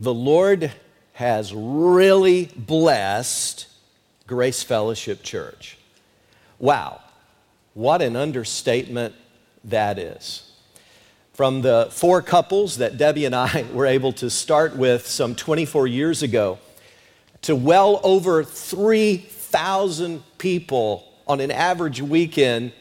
the Lord has really blessed Grace Fellowship Church. Wow, what an understatement that is. From the four couples that Debbie and I were able to start with some 24 years ago to well over 3,000 people on an average weekend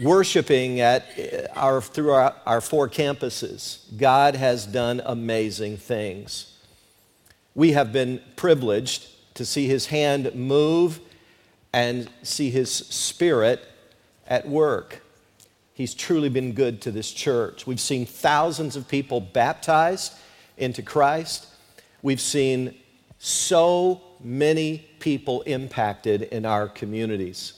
worshiping at uh, our, through our, our four campuses. God has done amazing things. We have been privileged to see His hand move and see His Spirit at work. He's truly been good to this church. We've seen thousands of people baptized into Christ. We've seen so many people impacted in our communities.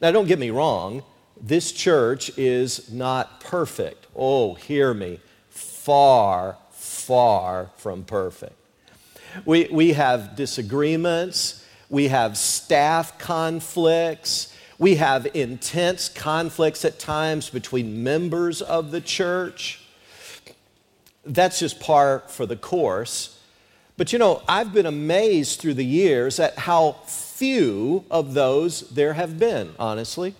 Now, don't get me wrong, this church is not perfect. Oh, hear me, far, far from perfect. We, we have disagreements, we have staff conflicts, we have intense conflicts at times between members of the church. That's just par for the course. But you know, I've been amazed through the years at how few of those there have been, honestly.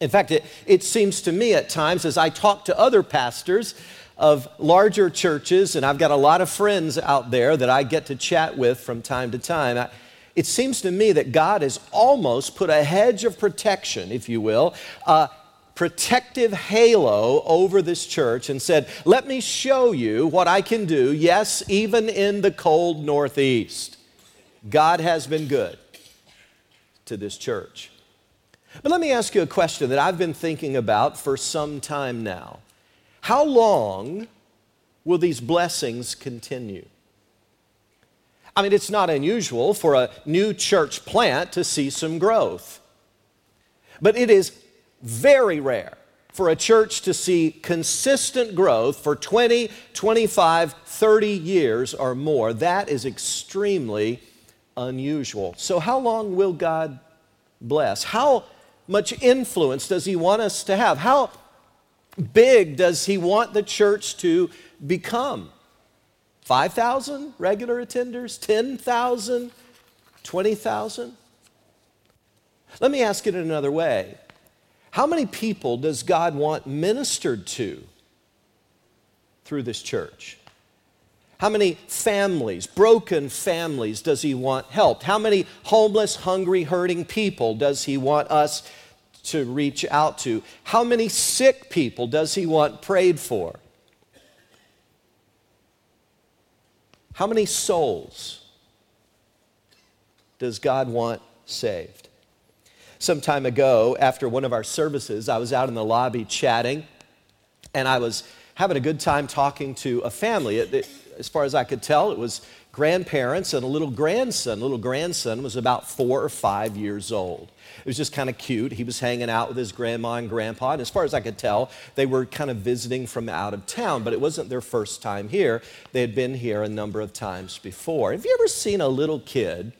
In fact, it, it seems to me at times as I talk to other pastors of larger churches, and I've got a lot of friends out there that I get to chat with from time to time. I, it seems to me that God has almost put a hedge of protection, if you will, a protective halo over this church and said, Let me show you what I can do, yes, even in the cold Northeast. God has been good to this church. But let me ask you a question that I've been thinking about for some time now. How long will these blessings continue? I mean, it's not unusual for a new church plant to see some growth. But it is very rare for a church to see consistent growth for 20, 25, 30 years or more. That is extremely unusual. So, how long will God bless? How much influence does he want us to have? How big does he want the church to become? 5,000 regular attenders? 10,000? 20,000? Let me ask it another way. How many people does God want ministered to through this church? How many families, broken families, does he want helped? How many homeless, hungry, hurting people does he want us to reach out to? How many sick people does he want prayed for? How many souls does God want saved? Some time ago, after one of our services, I was out in the lobby chatting, and I was having a good time talking to a family. It, it, as far as I could tell, it was grandparents and a little grandson. Little grandson was about four or five years old. It was just kind of cute. He was hanging out with his grandma and grandpa, and as far as I could tell, they were kind of visiting from out of town, but it wasn't their first time here. They had been here a number of times before. Have you ever seen a little kid?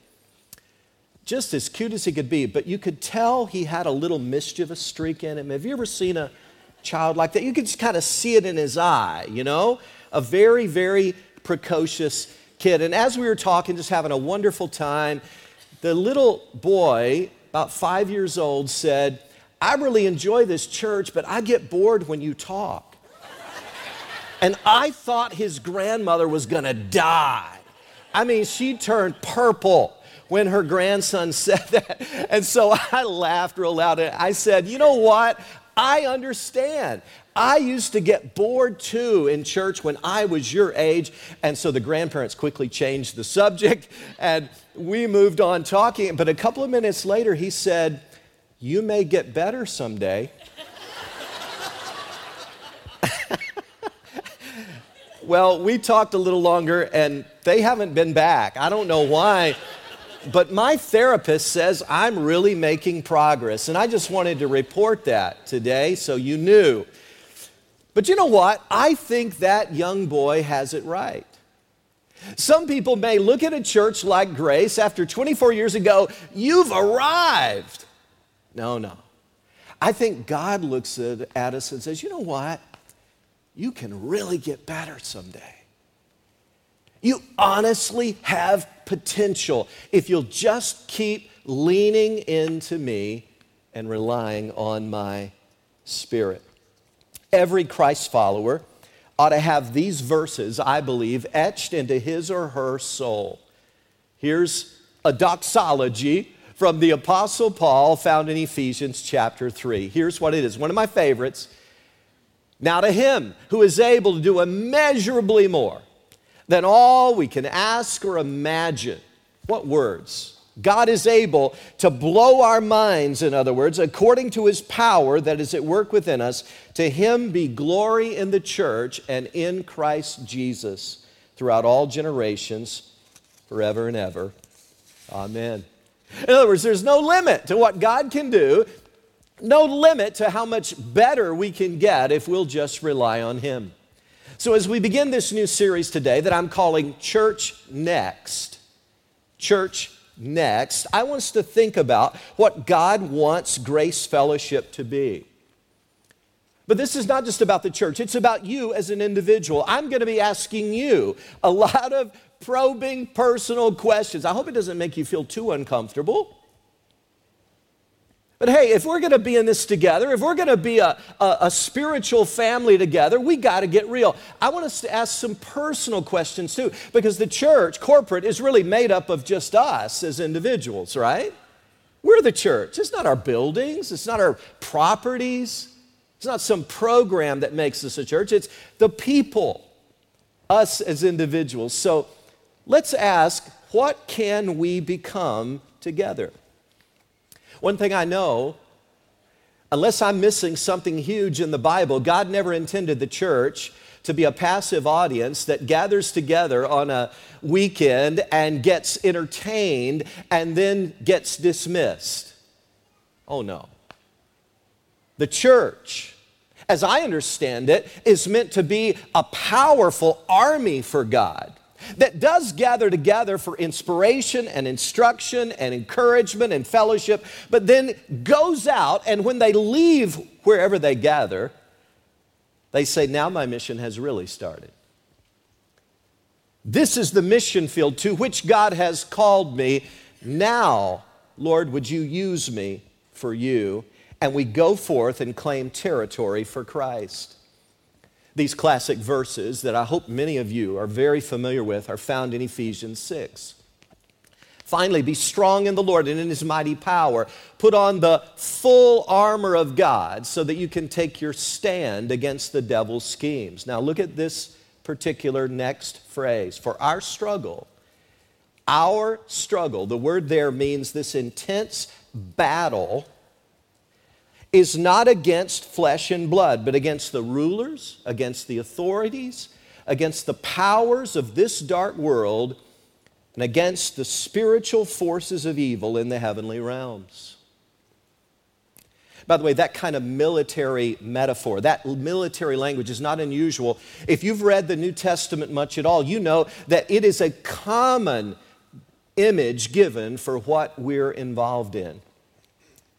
Just as cute as he could be, but you could tell he had a little mischievous streak in him. Have you ever seen a child like that? You could just kind of see it in his eye, you know? A very, very precocious kid. And as we were talking, just having a wonderful time, the little boy, about five years old, said, I really enjoy this church, but I get bored when you talk. and I thought his grandmother was gonna die. I mean, she turned purple when her grandson said that. And so I laughed real loud. And I said, You know what? I understand. I used to get bored too in church when I was your age. And so the grandparents quickly changed the subject and we moved on talking. But a couple of minutes later, he said, You may get better someday. well, we talked a little longer and they haven't been back. I don't know why. But my therapist says I'm really making progress. And I just wanted to report that today so you knew. But you know what? I think that young boy has it right. Some people may look at a church like Grace after 24 years ago, you've arrived. No, no. I think God looks at, us and says, you know what? You can really get better someday. You honestly have potential if you'll just keep leaning into me and relying on my spirit. Every Christ follower ought to have these verses, I believe, etched into his or her soul. Here's a doxology from the Apostle Paul found in Ephesians chapter 3. Here's what it is one of my favorites. Now, to him who is able to do immeasurably more than all we can ask or imagine. What words? God is able to blow our minds, in other words, according to his power that is at work within us. To him be glory in the church and in Christ Jesus throughout all generations, forever and ever. Amen. In other words, there's no limit to what God can do, no limit to how much better we can get if we'll just rely on him. So, as we begin this new series today that I'm calling Church Next, Church Next, I want us to think about what God wants Grace Fellowship to be. But this is not just about the church, it's about you as an individual. I'm going to be asking you a lot of probing personal questions. I hope it doesn't make you feel too uncomfortable. But hey, if we're going to be in this together, if we're going to be a, a, a, spiritual family together, we got to get real. I want us to ask some personal questions too, because the church, corporate, is really made up of just us as individuals, right? We're the church. It's not our buildings, it's not our properties, it's not some program that makes us a church, it's the people, us as individuals. So let's ask what can we become together? One thing I know, unless I'm missing something huge in the Bible, God never intended the church to be a passive audience that gathers together on a weekend and gets entertained and then gets dismissed. Oh no. The church, as I understand it, is meant to be a powerful army for God that does gather together for inspiration and instruction and encouragement and fellowship, but then goes out and when they leave wherever they gather, they say, Now my mission has really started. This is the mission field to which God has called me. Now, Lord, would you use me for you? And we go forth and claim territory for Christ. These classic verses that I hope many of you are very familiar with are found in Ephesians 6. Finally, be strong in the Lord and in his mighty power. Put on the full armor of God so that you can take your stand against the devil's schemes. Now, look at this particular next phrase. For our struggle, our struggle, the word there means this intense battle is not against flesh and blood, but against the rulers, against the authorities, against the powers of this dark world, and against the spiritual forces of evil in the heavenly realms. By the way, that kind of military metaphor, that military language is not unusual. If you've read the New Testament much at all, you know that it is a common image given for what we're involved in.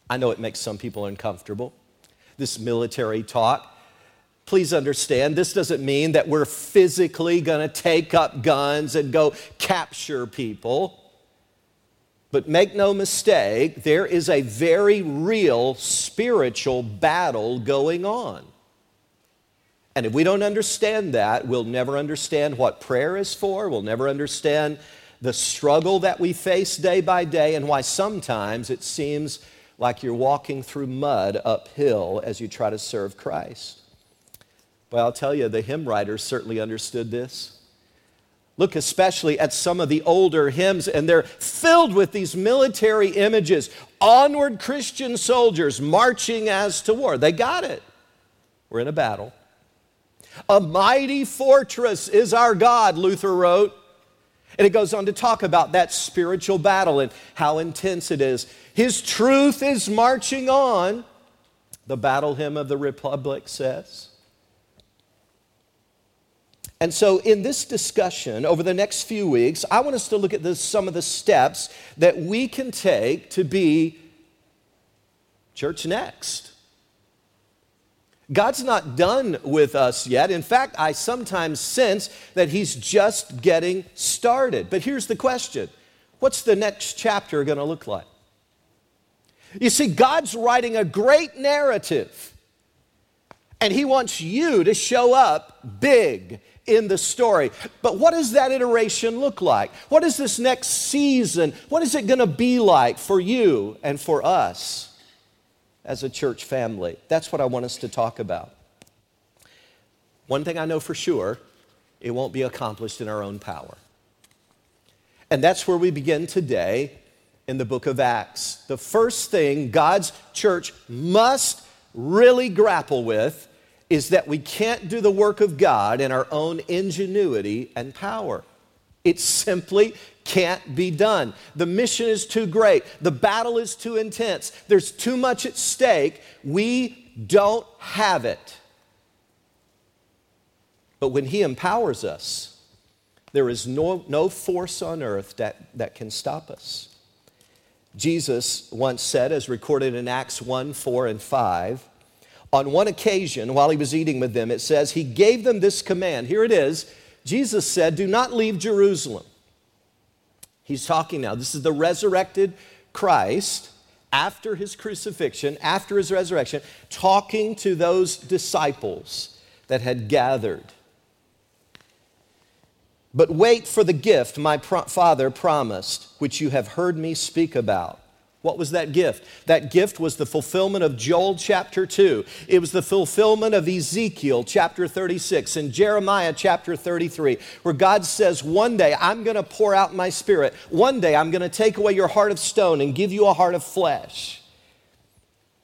I know it makes some people uncomfortable, this military talk. Please understand, this doesn't mean that we're physically going to take up guns and go capture people. But make no mistake, there is a very real spiritual battle going on. And if we don't understand that, we'll never understand what prayer is for. We'll never understand the struggle that we face day by day and why sometimes it seems like you're walking through mud uphill as you try to serve Christ. Well, I'll tell you, the hymn writers certainly understood this. Look especially at some of the older hymns, and they're filled with these military images. Onward Christian soldiers marching as to war. They got it. We're in a battle. A mighty fortress is our God, Luther wrote. And it goes on to talk about that spiritual battle and how intense it is. His truth is marching on, the battle hymn of the Republic says. And so, in this discussion over the next few weeks, I want us to look at this, some of the steps that we can take to be church next. God's not done with us yet. In fact, I sometimes sense that He's just getting started. But here's the question What's the next chapter going to look like? You see, God's writing a great narrative, and He wants you to show up big in the story. But what does that iteration look like? What is this next season? What is it going to be like for you and for us? As a church family. That's what I want us to talk about. One thing I know for sure it won't be accomplished in our own power. And that's where we begin today in the book of Acts. The first thing God's church must really grapple with is that we can't do the work of God in our own ingenuity and power. It simply can't be done. The mission is too great. The battle is too intense. There's too much at stake. We don't have it. But when He empowers us, there is no, no force on earth that, that can stop us. Jesus once said, as recorded in Acts 1 4 and 5, on one occasion while he was eating with them, it says, He gave them this command. Here it is Jesus said, Do not leave Jerusalem He's talking now. This is the resurrected Christ after his crucifixion, after his resurrection, talking to those disciples that had gathered. But wait for the gift my pro- Father promised, which you have heard me speak about. What was that gift? That gift was the fulfillment of Joel chapter 2. It was the fulfillment of Ezekiel chapter 36 and Jeremiah chapter 33, where God says, One day I'm going to pour out my spirit. One day I'm going to take away your heart of stone and give you a heart of flesh.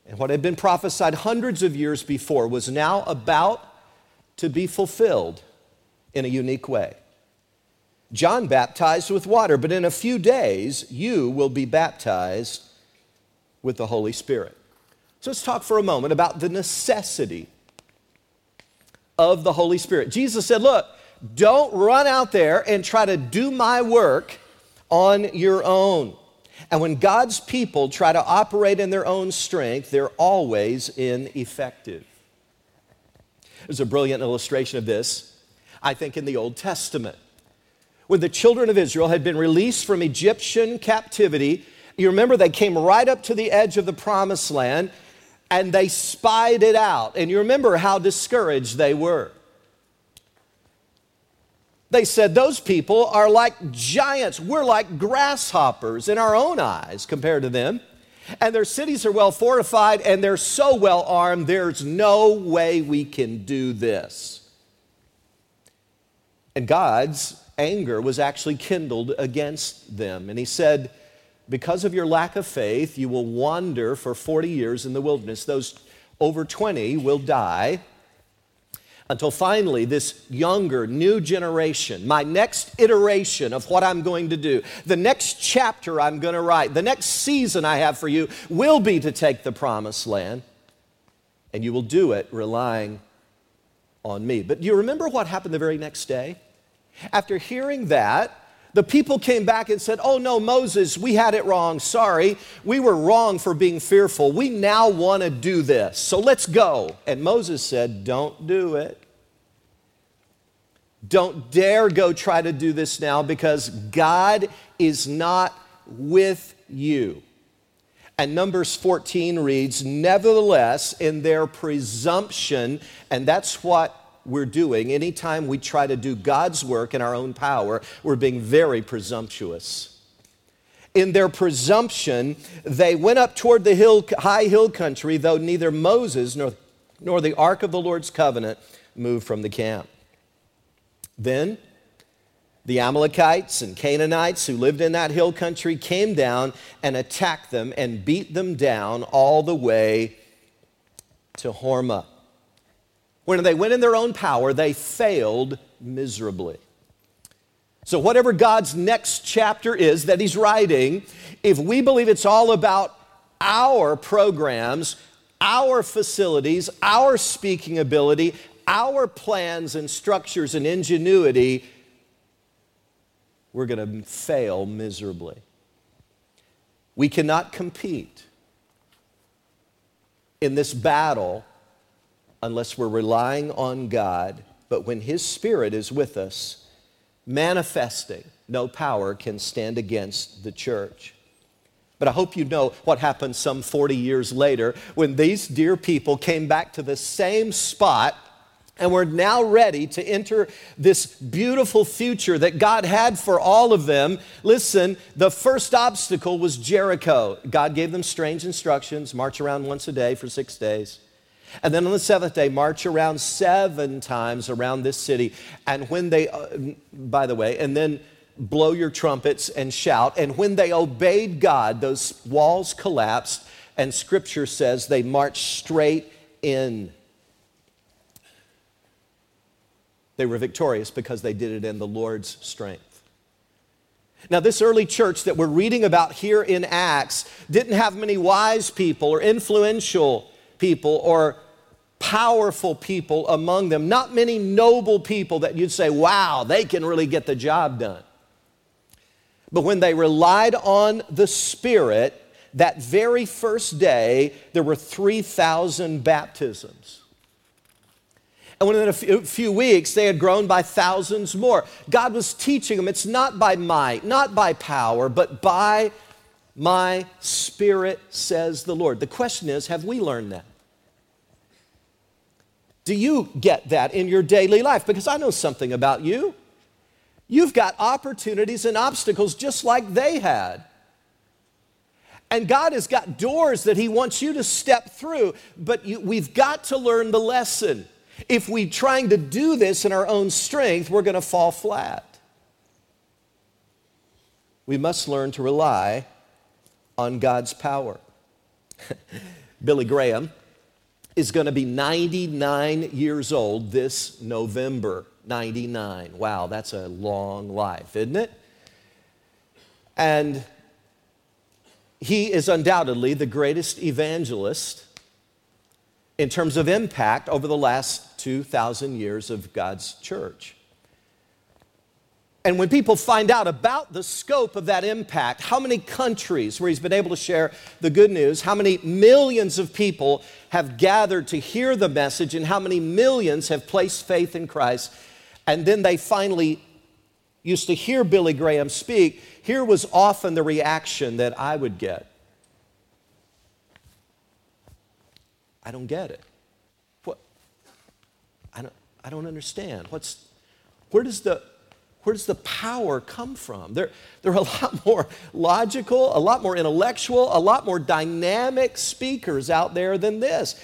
And what had been prophesied hundreds of years before was now about to be fulfilled in a unique way. John baptized with water, but in a few days you will be baptized with the Holy Spirit. So let's talk for a moment about the necessity of the Holy Spirit. Jesus said, Look, don't run out there and try to do my work on your own. And when God's people try to operate in their own strength, they're always ineffective. There's a brilliant illustration of this, I think, in the Old Testament. When the children of Israel had been released from Egyptian captivity, you remember they came right up to the edge of the promised land and they spied it out. And you remember how discouraged they were. They said, Those people are like giants. We're like grasshoppers in our own eyes compared to them. And their cities are well fortified and they're so well armed, there's no way we can do this. And God's anger was actually kindled against them. And He said, because of your lack of faith, you will wander for 40 years in the wilderness. Those over 20 will die until finally, this younger, new generation, my next iteration of what I'm going to do, the next chapter I'm going to write, the next season I have for you will be to take the promised land. And you will do it relying on me. But do you remember what happened the very next day? After hearing that, the people came back and said, Oh no, Moses, we had it wrong. Sorry. We were wrong for being fearful. We now want to do this. So let's go. And Moses said, Don't do it. Don't dare go try to do this now because God is not with you. And Numbers 14 reads, Nevertheless, in their presumption, and that's what we're doing, anytime we try to do God's work in our own power, we're being very presumptuous. In their presumption, they went up toward the hill, high hill country, though neither Moses nor, nor the ark of the Lord's covenant moved from the camp. Then the Amalekites and Canaanites who lived in that hill country came down and attacked them and beat them down all the way to Hormah. When they went in their own power, they failed miserably. So, whatever God's next chapter is that He's writing, if we believe it's all about our programs, our facilities, our speaking ability, our plans and structures and ingenuity, we're going to fail miserably. We cannot compete in this battle unless we're relying on God. But when His Spirit is with us, manifesting, no power can stand against the church. But I hope you know what happened some 40 years later when these dear people came back to the same spot and we're now ready to enter this beautiful future that God had for all of them. Listen, the first obstacle was Jericho. God gave them strange instructions march around once a day for six days. And then on the seventh day, march around seven times around this city. And when they, uh, by the way, and then blow your trumpets and shout. And when they obeyed God, those walls collapsed, and scripture says they marched straight in. They were victorious because they did it in the Lord's strength. Now, this early church that we're reading about here in Acts didn't have many wise people or influential people or powerful people among them. Not many noble people that you'd say, wow, they can really get the job done. But when they relied on the Spirit, that very first day, there were 3,000 baptisms. And within a few, weeks, they had grown by thousands more. God was teaching them it's not by might, not by power, but by my spirit, says the Lord. The question is have we learned that? Do you get that in your daily life? Because I know something about you. You've got opportunities and obstacles just like they had. And God has got doors that He wants you to step through, but you, we've got to learn the lesson. If we're trying to do this in our own strength, we're going to fall flat. We must learn to rely on God's power. Billy Graham is going to be 99 years old this November. 99. Wow, that's a long life, isn't it? And he is undoubtedly the greatest evangelist in terms of impact over the last 2,000 years of God's church. And when people find out about the scope of that impact, how many countries where he's been able to share the good news, how many millions of people have gathered to hear the message, and how many millions have placed faith in Christ, and then they finally used to hear Billy Graham speak, here was often the reaction that I would get I don't get it. What? I don't, I don't understand. What's, where does the, where does the power come from? There, there are a lot more logical, a lot more intellectual, a lot more dynamic speakers out there than this.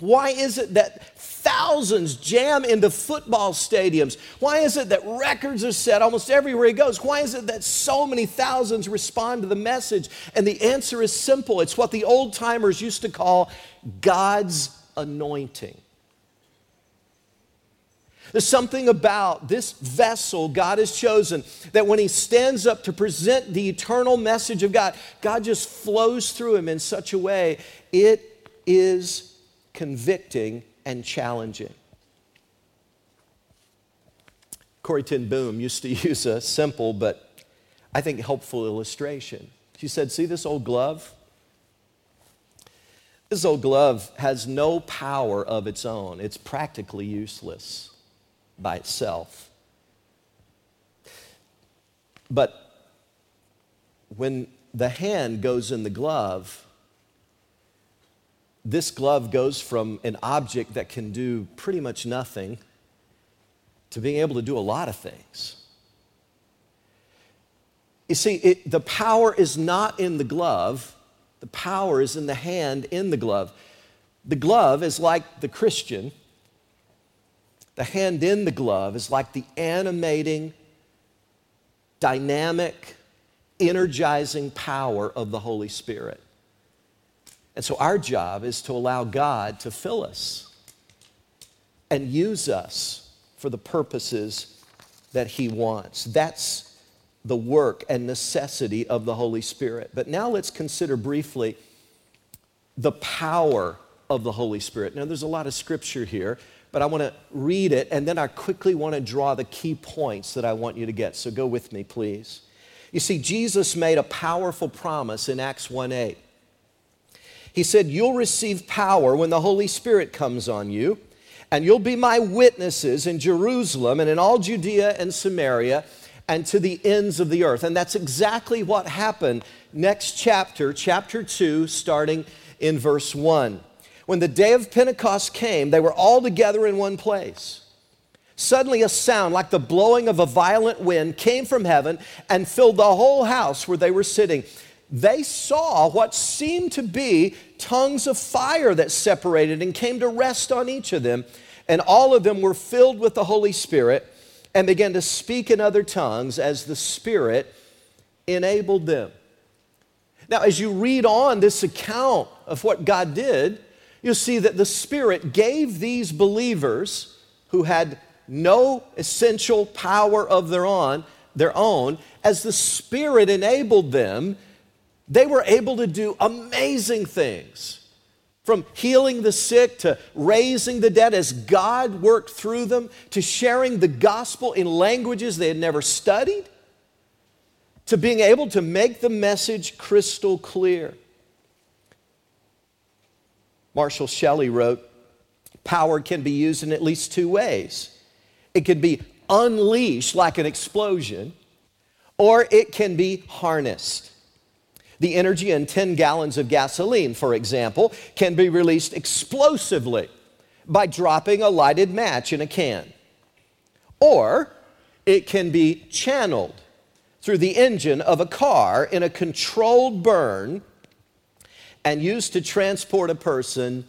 Why is it that thousands jam into football stadiums? Why is it that records are set almost everywhere he goes? Why is it that so many thousands respond to the message? And the answer is simple it's what the old timers used to call God's anointing. There's something about this vessel God has chosen that when he stands up to present the eternal message of God, God just flows through him in such a way it is convicting, and challenging. Corrie ten Boom used to use a simple but I think helpful illustration. She said, See this old glove? This old glove has no power of its own, it's practically useless by itself. But when the hand goes in the glove, this glove goes from an object that can do pretty much nothing to being able to do a lot of things. You see, it, the power is not in the glove, the power is in the hand in the glove. The glove is like the Christian, the hand in the glove is like the animating, dynamic, energizing power of the Holy Spirit. And so our job is to allow God to fill us and use us for the purposes that He wants. That's the work and necessity of the Holy Spirit. But now let's consider briefly the power of the Holy Spirit. Now, there's a lot of scripture here, but I want to read it and then I quickly want to draw the key points that I want you to get. So go with me, please. You see, Jesus made a powerful promise in Acts 1 8. He said, You'll receive power when the Holy Spirit comes on you, and you'll be my witnesses in Jerusalem and in all Judea and Samaria and to the ends of the earth. And that's exactly what happened. Next chapter, chapter 2, starting in verse 1. When the day of Pentecost came, they were all together in one place. Suddenly, a sound like the blowing of a violent wind came from heaven and filled the whole house where they were sitting. They saw what seemed to be tongues of fire that separated and came to rest on each of them. And all of them were filled with the Holy Spirit and began to speak in other tongues as the Spirit enabled them. Now, as you read on this account of what God did, you'll see that the Spirit gave these believers who had no essential power of their own, their own, as the Spirit enabled them, they were able to do amazing things. From healing the sick to raising the dead as God worked through them, to sharing the gospel in languages they had never studied, to being able to make the message crystal clear. Marshall Shelley wrote, Power can be used in at least two ways. It can be unleashed like an explosion, or it can be harnessed. The energy in 10 gallons of gasoline, for example, can be released explosively by dropping a lighted match in a can. Or it can be channeled through the engine of a car in a controlled burn and used to transport a person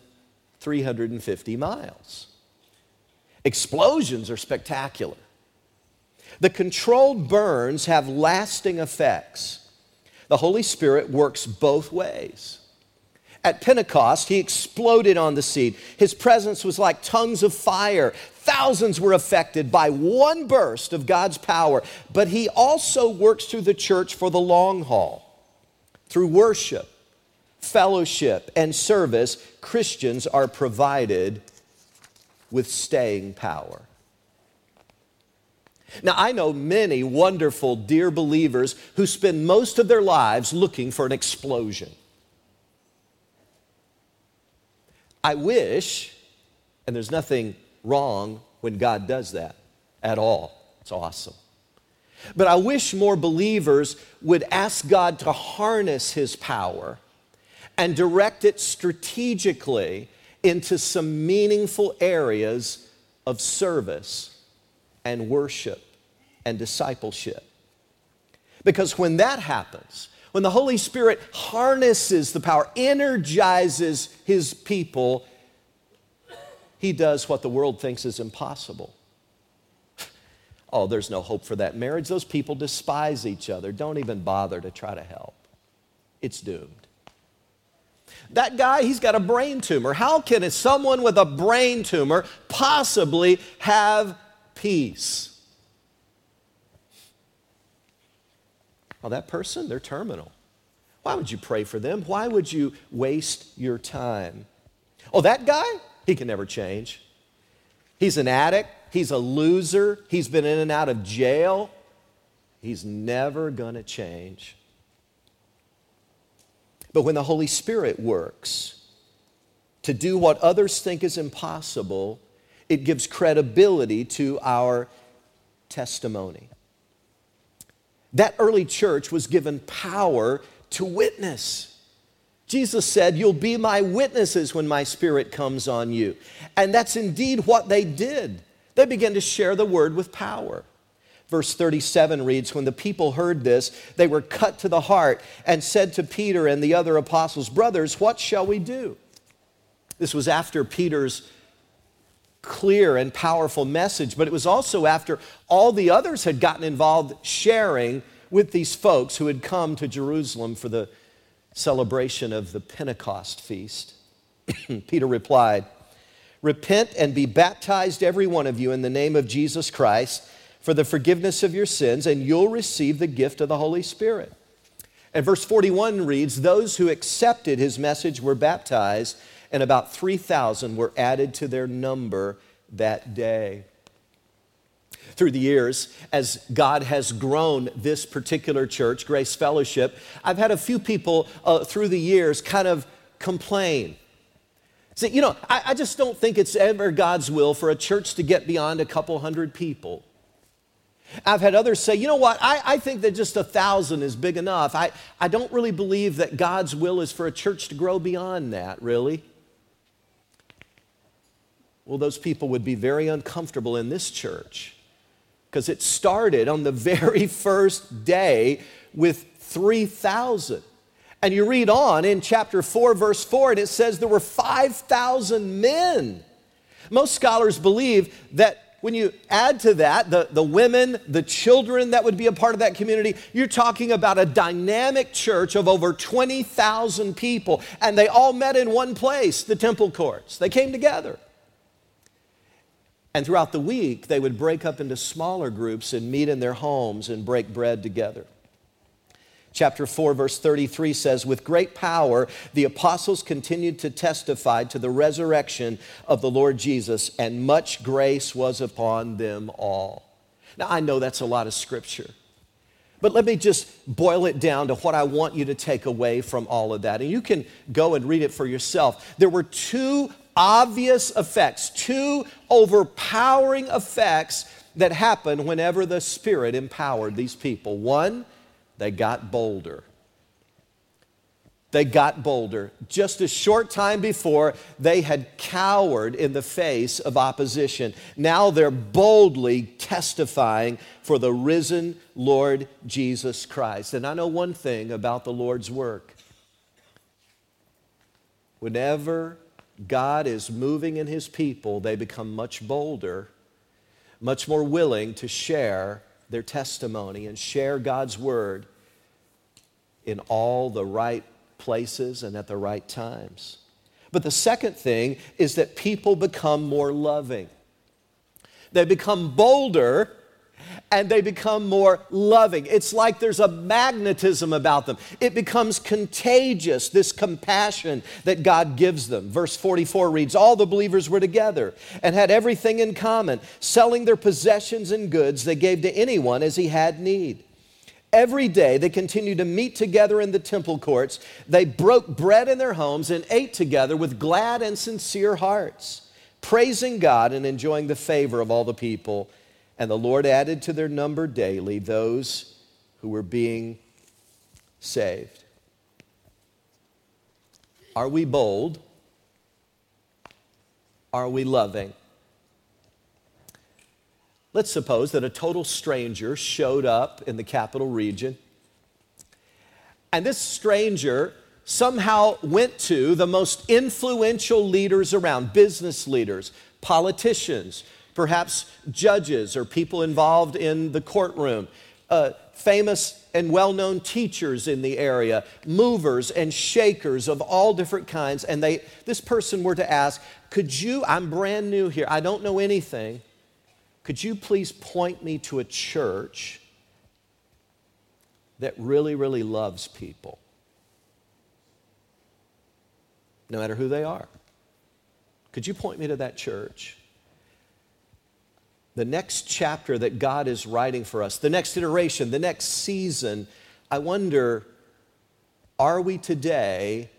350 miles. Explosions are spectacular. The controlled burns have lasting effects the Holy Spirit works both ways. At Pentecost, he exploded on the scene. His presence was like tongues of fire. Thousands were affected by one burst of God's power. But he also works through the church for the long haul. Through worship, fellowship, and service, Christians are provided with staying power. Now, I know many wonderful, dear believers who spend most of their lives looking for an explosion. I wish, and there's nothing wrong when God does that at all. It's awesome. But I wish more believers would ask God to harness His power and direct it strategically into some meaningful areas of service and worship and discipleship. Because when that happens, when the Holy Spirit harnesses the power, energizes his people, he does what the world thinks is impossible. Oh, there's no hope for that marriage. Those people despise each other. Don't even bother to try to help. It's doomed. That guy, he's got a brain tumor. How can someone with a brain tumor possibly have peace. Well, that person, they're terminal. Why would you pray for them? Why would you waste your time? Oh, that guy, he can never change. He's an addict, he's a loser, he's been in and out of jail. He's never going to change. But when the Holy Spirit works to do what others think is impossible, it gives credibility to our testimony. That early church was given power to witness. Jesus said, You'll be my witnesses when my spirit comes on you. And that's indeed what they did. They began to share the word with power. Verse 37 reads When the people heard this, they were cut to the heart and said to Peter and the other apostles, Brothers, what shall we do? This was after Peter's clear and powerful message, but it was also after all the others had gotten involved sharing with these folks who had come to Jerusalem for the celebration of the Pentecost feast. Peter replied, Repent and be baptized, every one of you, in the name of Jesus Christ for the forgiveness of your sins, and you'll receive the gift of the Holy Spirit. And verse 41 reads, Those who accepted his message were baptized and about 3,000 were added to their number that day. Through the years, as God has grown this particular church, Grace Fellowship, I've had a few people uh, through the years kind of complain. See, you know, I, I just don't think it's ever God's will for a church to get beyond a couple hundred people. I've had others say, you know what, I, I, think that just a thousand is big enough. I, I don't really believe that God's will is for a church to grow beyond that, really. Well, those people would be very uncomfortable in this church because it started on the very first day with 3,000. And you read on in chapter 4, verse 4, and it says there were 5,000 men. Most scholars believe that when you add to that the, the women, the children that would be a part of that community, you're talking about a dynamic church of over 20,000 people. And they all met in one place, the temple courts. They came together. And throughout the week, they would break up into smaller groups and meet in their homes and break bread together. Chapter 4, verse 33 says, With great power, the apostles continued to testify to the resurrection of the Lord Jesus, and much grace was upon them all. Now, I know that's a lot of scripture, but let me just boil it down to what I want you to take away from all of that. And you can go and read it for yourself. There were two obvious effects, two overpowering effects that happened whenever the Spirit empowered these people. One, they got bolder. They got bolder. Just a short time before, they had cowered in the face of opposition. Now they're boldly testifying for the risen Lord Jesus Christ. And I know one thing about the Lord's work. Whenever God is moving in His people, they become much bolder, much more willing to share their testimony and share God's word in all the right places and at the right times. But the second thing is that people become more loving. They become bolder and they become more loving. It's like there's a magnetism about them. It becomes contagious, this compassion that God gives them. Verse 44 reads All the believers were together and had everything in common. Selling their possessions and goods, they gave to anyone as he had need. Every day they continued to meet together in the temple courts. They broke bread in their homes and ate together with glad and sincere hearts, praising God and enjoying the favor of all the people. And the Lord added to their number daily those who were being saved. Are we bold? Are we loving? Let's suppose that a total stranger showed up in the capital region, and this stranger somehow went to the most influential leaders around business leaders, politicians, perhaps judges or people involved in the courtroom, uh, famous and well known teachers in the area, movers and shakers of all different kinds. And they, this person were to ask, Could you, I'm brand new here, I don't know anything could you please point me to a church that really, really loves people? No matter who they are. Could you point me to that church? The next chapter that God is writing for us, the next iteration, the next season, I wonder are we today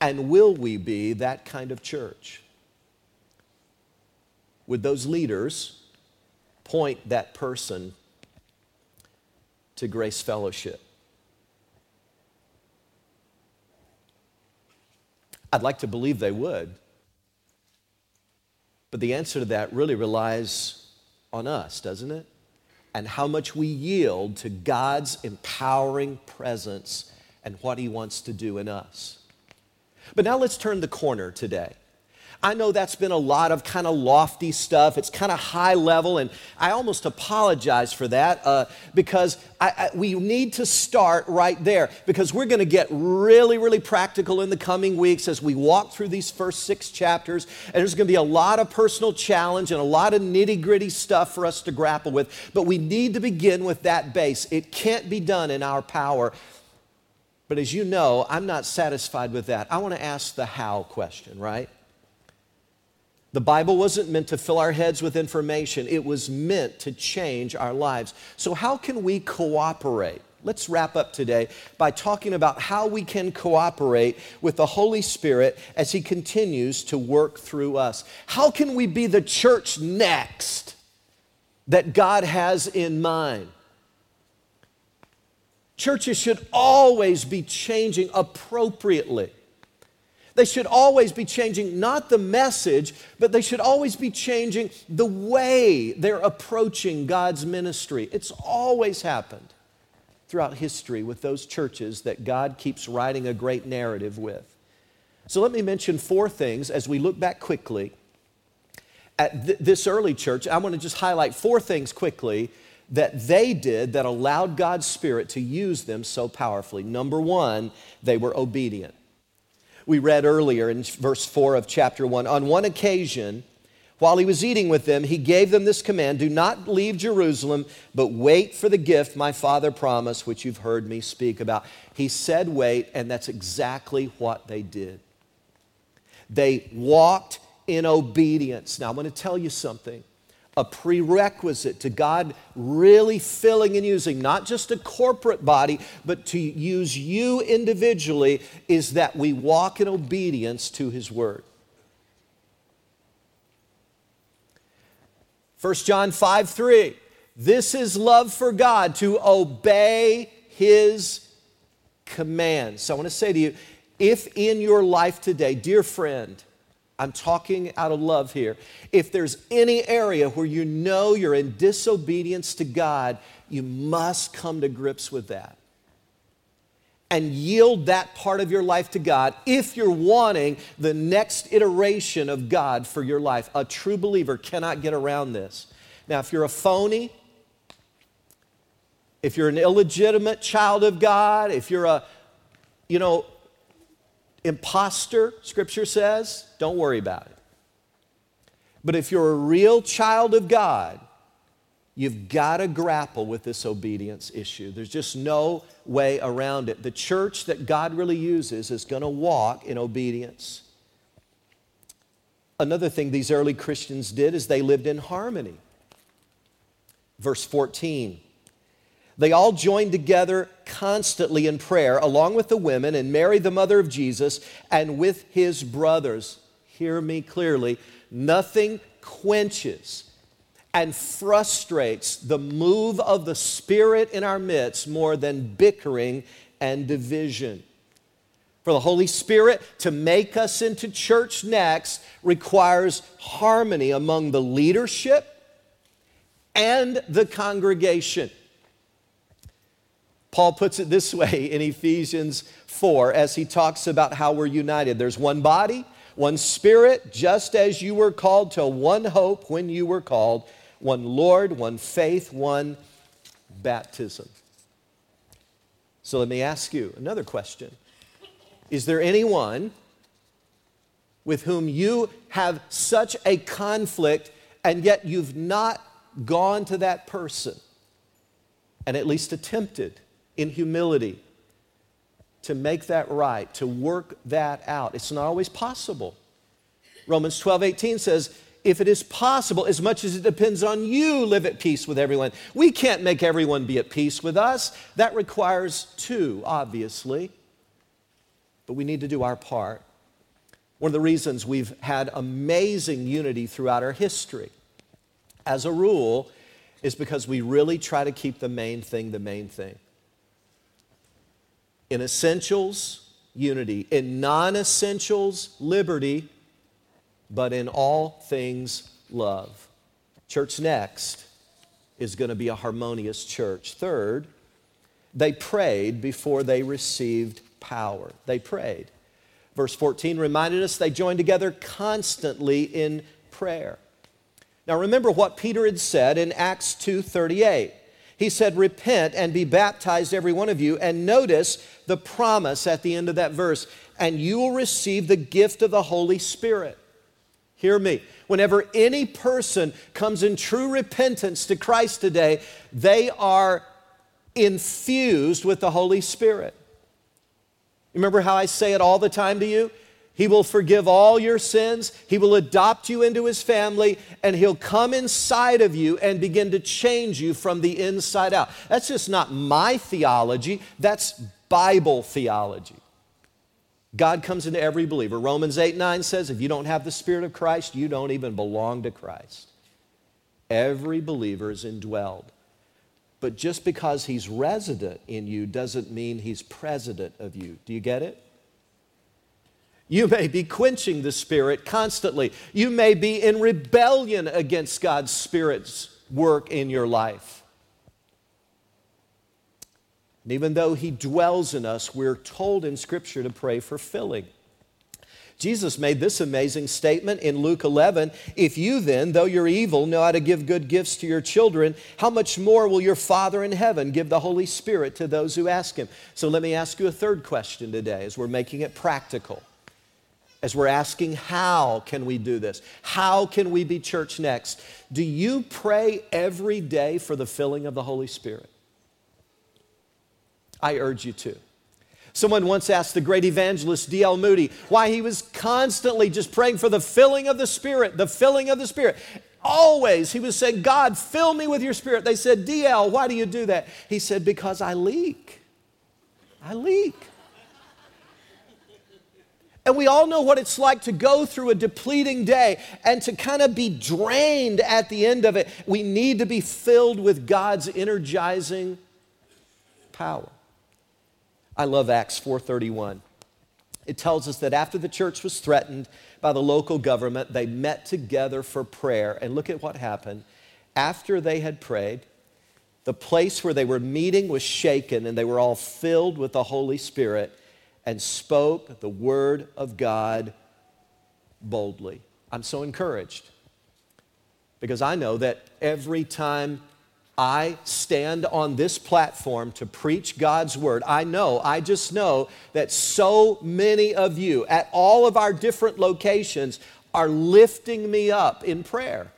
and will we be that kind of church? would those leaders point that person to Grace Fellowship? I'd like to believe they would. But the answer to that really relies on us, doesn't it? And how much we yield to God's empowering presence and what He wants to do in us. But now let's turn the corner today. I know that's been a lot of kind of lofty stuff. It's kind of high level, and I almost apologize for that uh, because I, I, we need to start right there because we're going to get really, really practical in the coming weeks as we walk through these first six chapters. And there's going to be a lot of personal challenge and a lot of nitty gritty stuff for us to grapple with. But we need to begin with that base. It can't be done in our power. But as you know, I'm not satisfied with that. I want to ask the how question, right? The Bible wasn't meant to fill our heads with information, it was meant to change our lives. So, how can we cooperate? Let's wrap up today by talking about how we can cooperate with the Holy Spirit as He continues to work through us. How can we be the church next that God has in mind? Churches should always be changing appropriately. They should always be changing not the message, but they should always be changing the way they're approaching God's ministry. It's always happened throughout history with those churches that God keeps writing a great narrative with. So let me mention four things as we look back quickly at th- this early church. I want to just highlight four things quickly that they did that allowed God's Spirit to use them so powerfully. Number one, they were obedient we read earlier in verse 4 of chapter 1. On one occasion, while he was eating with them, he gave them this command Do not leave Jerusalem, but wait for the gift my father promised, which you've heard me speak about. He said, Wait, and that's exactly what they did. They walked in obedience. Now, I want to tell you something a prerequisite to God really filling and using not just a corporate body, but to use you individually is that we walk in obedience to His Word. 1 John 5 3. This is love for God, to obey His commands. So I want to say to you if in your life today, dear friend, I'm talking out of love here. If there's any area where you know you're in disobedience to God, you must come to grips with that and yield that part of your life to God if you're wanting the next iteration of God for your life. A true believer cannot get around this. Now, if you're a phony, if you're an illegitimate child of God, if you're a, you know, imposter, scripture says, don't worry about it. But if you're a real child of God, you've got to grapple with this obedience issue. There's just no way around it. The church that God really uses is going to walk in obedience. Another thing these early Christians did is they lived in harmony. Verse 14 they all joined together constantly in prayer, along with the women, and Mary, the mother of Jesus, and with his brothers. Hear me clearly. Nothing quenches and frustrates the move of the Spirit in our midst more than bickering and division. For the Holy Spirit to make us into church next requires harmony among the leadership and the congregation. Paul puts it this way in Ephesians 4 as he talks about how we're united. There's one body, one spirit, just as you were called to one hope when you were called, one Lord, one faith, one baptism. So let me ask you another question Is there anyone with whom you have such a conflict and yet you've not gone to that person and at least attempted? In humility to make that right, to work that out. It's not always possible. Romans 12, 18 says, if it is possible, as much as it depends on you, live at peace with everyone. We can't make everyone be at peace with us. That requires two, obviously. But we need to do our part. One of the reasons we've had amazing unity throughout our history, as a rule, is because we really try to keep the main thing the main thing. In essentials, unity. In non essentials, liberty. But in all things, love. Church next is going to be a harmonious church. Third, they prayed before they received power. They prayed. Verse 14 reminded us they joined together constantly in prayer. Now remember what Peter had said in Acts 2:38. He said, Repent and be baptized, every one of you. And notice the promise at the end of that verse and you will receive the gift of the Holy Spirit. Hear me. Whenever any person comes in true repentance to Christ today, they are infused with the Holy Spirit. Remember how I say it all the time to you? He will forgive all your sins. He will adopt you into His family, and He'll come inside of you and begin to change you from the inside out. That's just not my theology, that's Bible theology. God comes into every believer. Romans 8 9 says, if you don't have the Spirit of Christ, you don't even belong to Christ. Every believer is indwelled. But just because he's resident in you doesn't mean he's president of you. Do you get it? You may be quenching the Spirit constantly. You may be in rebellion against God's Spirit's work in your life. And even though He dwells in us, we're told in Scripture to pray for filling. Jesus made this amazing statement in Luke 11 If you then, though you're evil, know how to give good gifts to your children, how much more will your Father in heaven give the Holy Spirit to those who ask Him? So let me ask you a third question today as we're making it practical. As we're asking, how can we do this? How can we be church next? Do you pray every day for the filling of the Holy Spirit? I urge you to. Someone once asked the great evangelist D.L. Moody why he was constantly just praying for the filling of the Spirit, the filling of the Spirit. Always he was saying, God, fill me with your Spirit. They said, D.L., why do you do that? He said, Because I leak. I leak. And we all know what it's like to go through a depleting day and to kind of be drained at the end of it. We need to be filled with God's energizing power. I love Acts 4:31. It tells us that after the church was threatened by the local government, they met together for prayer. And look at what happened. After they had prayed, the place where they were meeting was shaken and they were all filled with the Holy Spirit and spoke the word of God boldly. I'm so encouraged because I know that every time I stand on this platform to preach God's word, I know, I just know that so many of you at all of our different locations are lifting me up in prayer.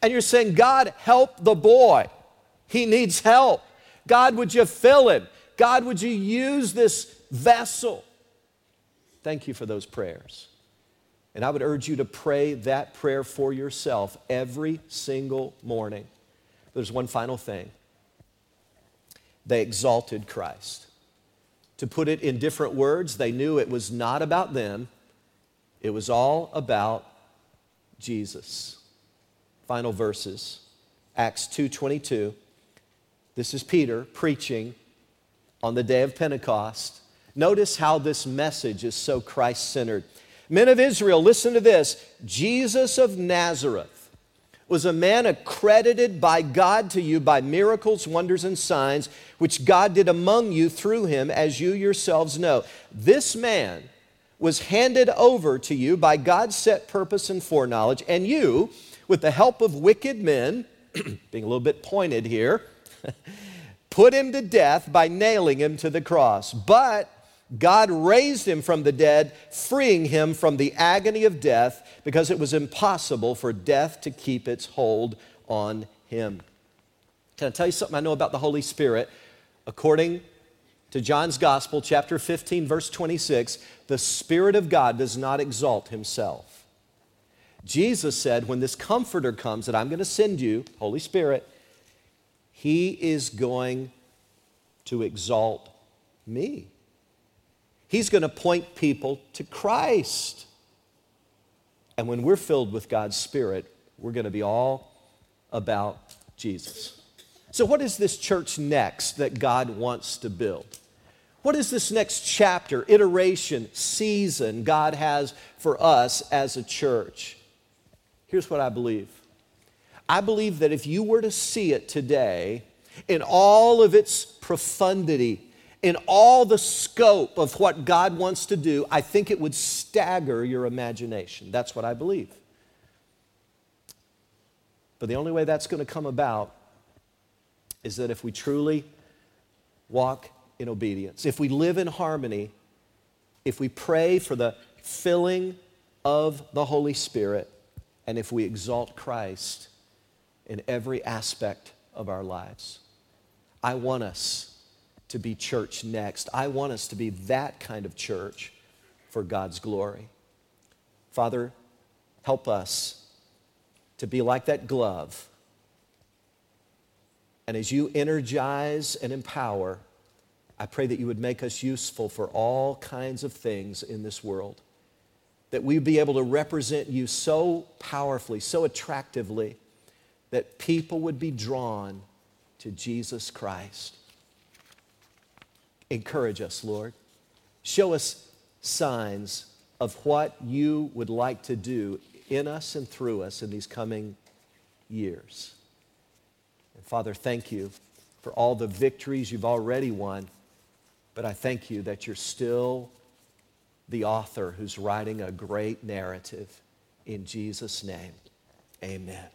And you're saying, God, help the boy. He needs help. God, would you fill him? God, would you use this vessel? Thank you for those prayers. And I would urge you to pray that prayer for yourself every single morning. There's one final thing they exalted Christ. To put it in different words, they knew it was not about them, it was all about Jesus. Final verses. Acts 2:22. This is Peter preaching on the day of Pentecost. Notice how this message is so Christ-centered. Men of Israel, listen to this. Jesus of Nazareth was a man accredited by God to you by miracles, wonders, and signs, which God did among you through him, as you yourselves know. This man was handed over to you by God's set purpose and foreknowledge, and you, with the help of wicked men, being a little bit pointed here, put him to death by nailing him to the cross. But God raised him from the dead, freeing him from the agony of death because it was impossible for death to keep its hold on him. Can I tell you something I know about the Holy Spirit? According to John's Gospel, chapter 15, verse 26, the Spirit of God does not exalt himself. Jesus said, When this Comforter comes that I'm going to send you, Holy Spirit, he is going to exalt me. He's going to point people to Christ. And when we're filled with God's Spirit, we're going to be all about Jesus. So, what is this church next that God wants to build? What is this next chapter, iteration, season God has for us as a church? Here's what I believe I believe that if you were to see it today in all of its profundity, in all the scope of what God wants to do, I think it would stagger your imagination. That's what I believe. But the only way that's going to come about is that if we truly walk in obedience, if we live in harmony, if we pray for the filling of the Holy Spirit, and if we exalt Christ in every aspect of our lives. I want us to be church next. I want us to be that kind of church for God's glory. Father, help us to be like that glove. And as you energize and empower, I pray that you would make us useful for all kinds of things in this world. That we would be able to represent you so powerfully, so attractively, that people would be drawn to Jesus Christ. Encourage us, Lord. Show us signs of what you would like to do in us and through us in these coming years. And Father, thank you for all the victories you've already won, but I thank you that you're still the author who's writing a great narrative. In Jesus' name, amen.